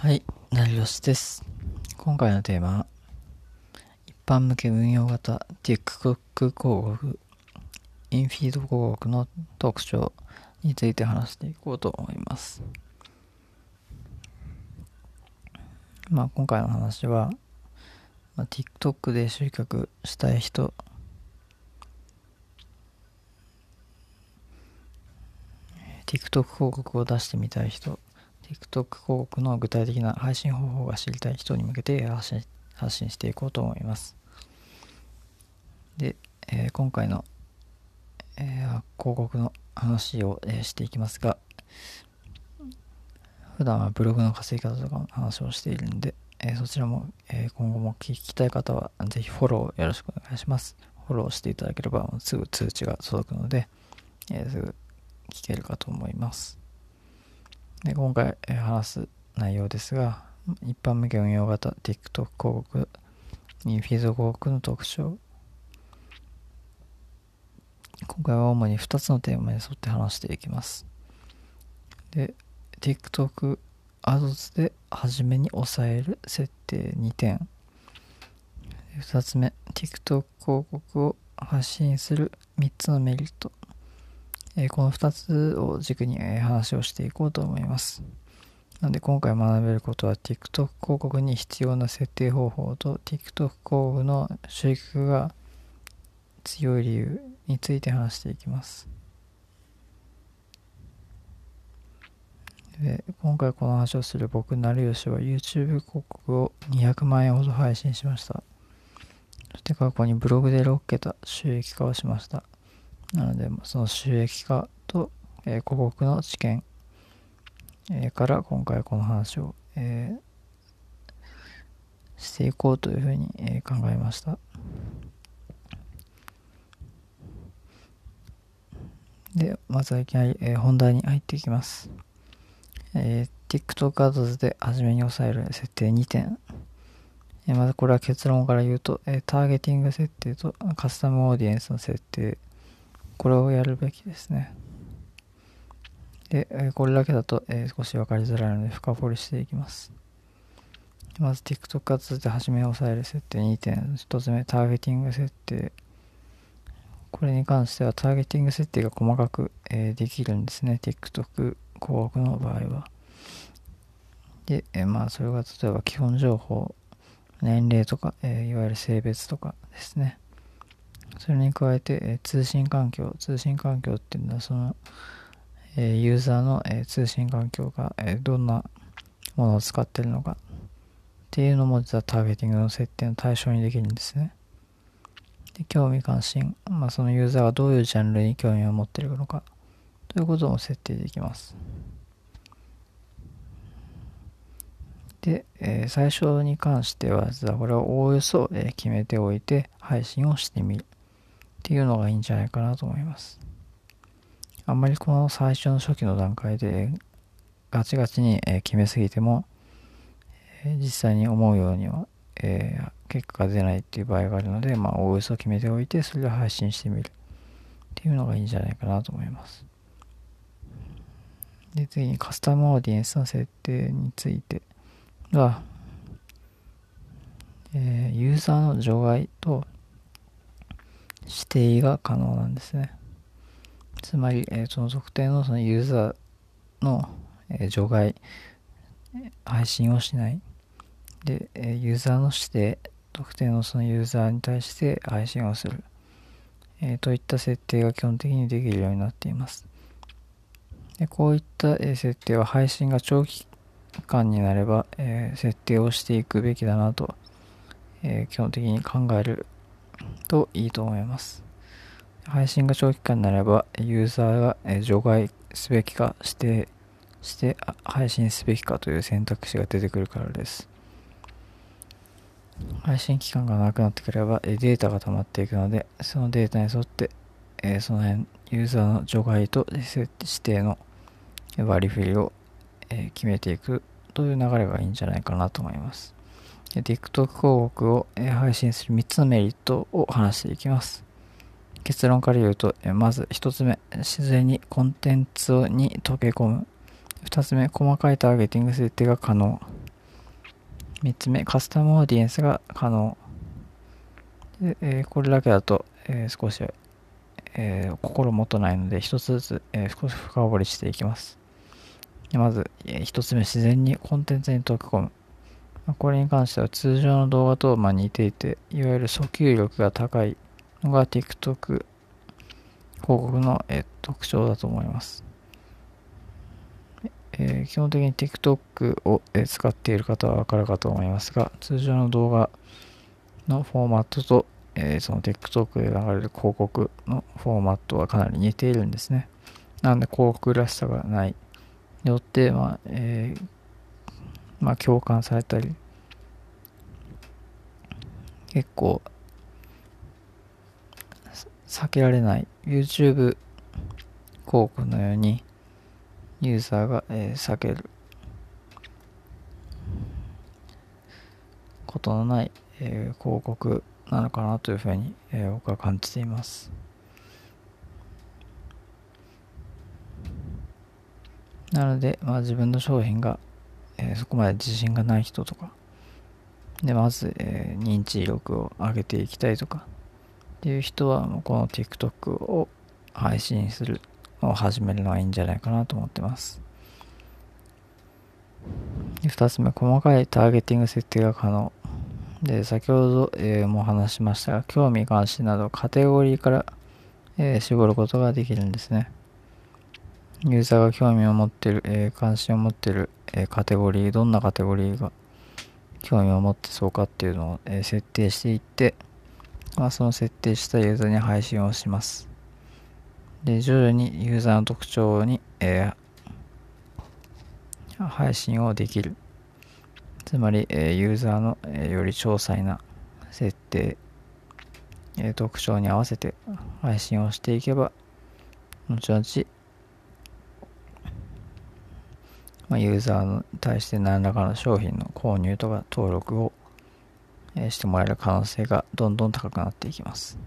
はい、成吉です。今回のテーマは、一般向け運用型 TikTok 広告、インフィード広告の特徴について話していこうと思います。まあ、今回の話は、まあ、TikTok で集客したい人、TikTok 広告を出してみたい人、TikTok 広告の具体的な配信方法が知りたい人に向けて発信発信していこうと思います。で、えー、今回の、えー、広告の話を、えー、していきますが、普段はブログの稼ぎ方とかの話をしているんで、えそちらも、え今後も聞きたい方はぜひフォローよろしくお願いします。フォローしていただければすぐ通知が届くので、えすぐ聞けるかと思います。で今回話す内容ですが、一般向け運用型 TikTok 広告、インフィード広告の特徴。今回は主に2つのテーマに沿って話していきます。で、TikTok アドズで初めに抑える設定2点。2つ目、TikTok 広告を発信する3つのメリット。えこの2つを軸に、え話をしていこうと思います。なので今回学べることは TikTok 広告に必要な設定方法と TikTok 広告の収益が強い理由について話していきます。で今回この話をする僕、成吉は YouTube 広告を200万円ほど配信しました。そして過去にブログで6桁収益化をしました。なので、その収益化と、えー、広告の知見、えー、から今回この話を、えー、していこうというふうに、え考えました。で、まずはいきなり、え本題に入っていきます。え TikTok アドズで初めに押さえる設定2点。えまずこれは結論から言うと、えターゲティング設定とカスタムオーディエンスの設定これをやるべきですね。で、これだけだと、え少し分かりづらいので深掘りしていきます。まず TikTok 活で初め押さえる設定2点。1つ目、ターゲティング設定。これに関してはターゲティング設定が細かく、えできるんですね。TikTok 広告の場合は。で、えまあそれが例えば基本情報、年齢とか、えいわゆる性別とかですね。それに加えて、え通信環境、通信環境っていうのはその、えユーザーの、え通信環境が、えどんなものを使ってるのかっていうのも実はターゲティングの設定の対象にできるんですね。で興味関心、まあ、そのユーザーがどういうジャンルに興味を持っているのかということも設定できます。で、えー、最初に関しては、実はこれをおおよそ、え、決めておいて配信をしてみる。っていうのがいいんじゃないかなと思います。あんまりこの最初の初期の段階でガチガチに決めすぎても実際に思うようには結果が出ないっていう場合があるので、まあ、おおよそ決めておいてそれで配信してみるっていうのがいいんじゃないかなと思います。で次にカスタムオーディエンスの設定については、え、ユーザーの除外と指定が可能なんですね。つまり、えー、その特定のそのユーザーの、えー、除外、配信をしない。で、えー、ユーザーの指定、特定のそのユーザーに対して配信をする。えー、といった設定が基本的にできるようになっています。でこういった、えー、設定は配信が長期間になれば、えー、設定をしていくべきだなと、え基本的に考えるといいと思います。配信が長期間になれば、ユーザーが除外すべきか指定して配信すべきかという選択肢が出てくるからです。配信期間がなくなってくればデータが溜まっていくので、そのデータに沿って、えその辺、ユーザーの除外と指定の割り振りを、決めていくという流れがいいんじゃないかなと思います。TikTok 広告を配信する3つのメリットを話していきます。結論から言うと、まず1つ目、自然にコンテンツに溶け込む。2つ目、細かいターゲティング設定が可能。3つ目、カスタムオーディエンスが可能。でえー、これだけだと、えー、少し、えー、心もとないので、一つずつ、え少し深掘りしていきます。まず、え1つ目、自然にコンテンツに溶け込む。これに関しては通常の動画とま似ていて、いわゆる訴求力が高いのが TikTok 広告の、え特徴だと思います。えー、基本的に TikTok を、え使っている方はわかるかと思いますが、通常の動画のフォーマットと、えー、その TikTok で流れる広告のフォーマットはかなり似ているんですね。なので広告らしさがない。よって、まあ、えー、まあ、共感されたり、結構、避けられない。YouTube 広告のように、ユーザーが、えー、避ける。ことのない、えー、広告なのかなというふうに、えー、僕は感じています。なので、まあ、自分の商品が、えー、そこまで自信がない人とか、で、まず、えー、認知力を上げていきたいとか、っていう人はもう、この TikTok を配信するのを始めるのがいいんじゃないかなと思ってます。2つ目、細かいターゲティング設定が可能。で、先ほど、えー、も話しましたが、興味関心などカテゴリーから、えー、絞ることができるんですね。ユーザーが興味を持ってる、えー、関心を持ってる、えカテゴリー、どんなカテゴリーが興味を持ってそうかっていうのを、え設定していって、まあ、その設定したユーザーに配信をします。で、徐々にユーザーの特徴に、えー、配信をできる。つまり、えー、ユーザーの、えー、より詳細な設定、えー、特徴に合わせて配信をしていけば、後々、まあ、ユーザーに対して何らかの商品の購入とか登録を、してもらえる可能性がどんどん高くなっていきます。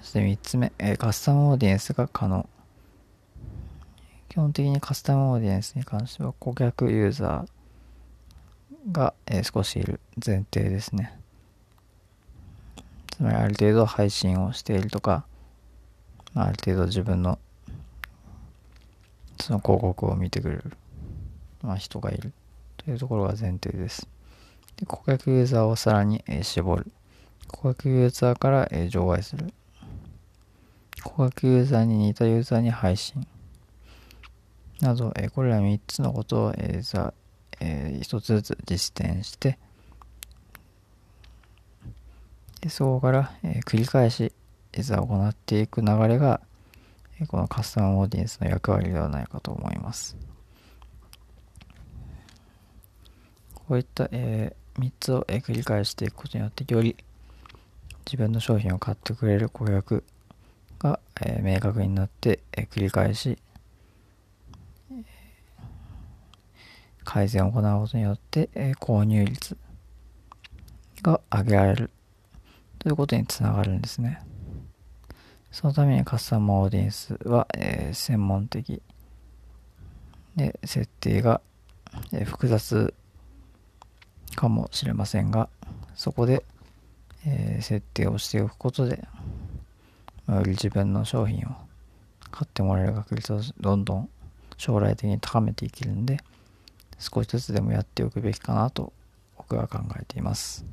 そして3つ目、カスタムオーディエンスが可能。基本的にカスタムオーディエンスに関しては顧客ユーザーが、少しいる前提ですね。つまりある程度配信をしているとか、ある程度自分のその広告を見てくれる、まあ、人がいるというところが前提です。で顧客ユーザーをさらに、え、絞る。顧客ユーザーから、え、除外する。顧客ユーザーに似たユーザーに配信など、えこれら3つのことを、えーえー、1つずつ実践してでそこから、え、繰り返しいざ行っていく流れが、このカスタムオーディエンスの役割ではないかと思いますこういった、えー、3つを、えー、繰り返していくことによってより自分の商品を買ってくれる顧客が、えー、明確になって、えー、繰り返し、えー、改善を行うことによって、えー、購入率が上げられるということにつながるんですね。そのためにカスタムオーディエンスは、えー、専門的。で設定が、えー、複雑かもしれませんがそこで、えー、設定をしておくことでより自分の商品を買ってもらえる確率をどんどん将来的に高めていけるんで少しずつでもやっておくべきかなと僕は考えています。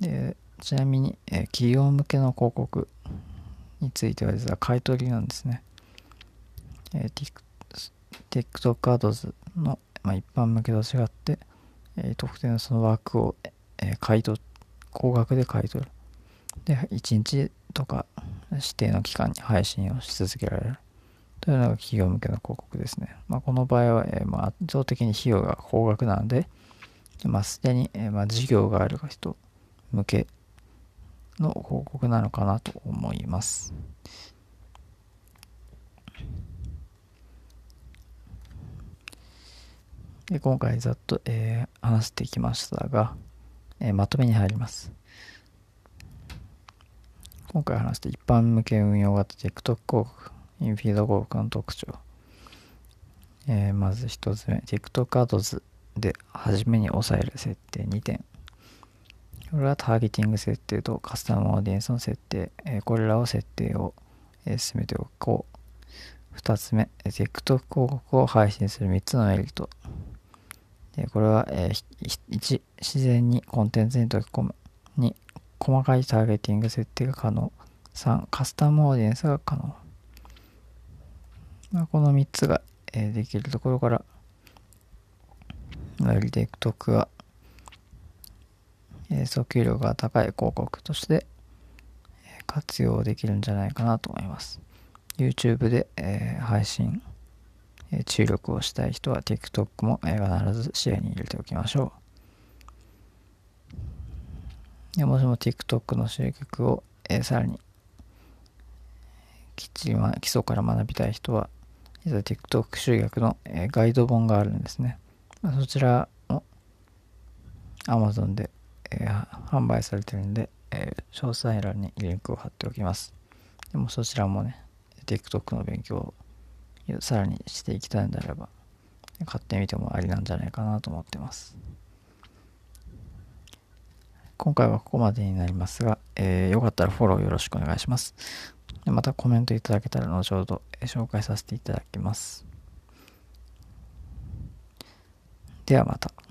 でちなみに、え企業向けの広告については実は買い取りなんですね、えー、TikTok Ads の、まあ、一般向けと違って、えー、特定のその枠を、えー、買い取高額で買い取る。で1日とか指定の期間に配信をし続けられる。というのが企業向けの広告ですね。まあ、この場合は、えー、まあ、圧倒的に費用が高額なので、まあ、すでに、えー、まあ、事業がある人向けの広告なのかなと思います。で今回ざっと、えー、話してきましたが、えー、まとめに入ります。今回話した一般向け運用型 TikTok 広告、インフィード広告の特徴。えー、まず1つ目 TikTok アドズで初めに押さえる設定2点これはターゲティング設定とカスタムオーディエンスの設定、え、これらを設定を、え、進めておこう。2つ目 TikTok 広告を配信する3つのメリット。これは、え、1自然にコンテンツに溶け込む2細かいターゲティング設定が可能。3カスタムオーディエンスが可能、まあ、この3つが、え、できるところからいわゆる TikTok が、え、訴求量が高い広告として、活用できるんじゃないかなと思います YouTube で、え、配信え注力をしたい人は TikTok も、え必ず視野に入れておきましょう。でもしも TikTok の集客を、えさらにきっちり、ま、基礎から学びたい人は、実は TikTok 集客の、えガイド本があるんですね。そちらも Amazon で、え販売されてるんで、え詳細欄にリンクを貼っておきます。でもそちらもね、TikTok の勉強をさらにしていきたいんであれば買ってみてもありなんじゃないかなと思ってます今回はここまでになりますが、えー、よかったらフォローよろしくお願いしますでまたコメントいただけたら後ほど紹介させていただきますではまた。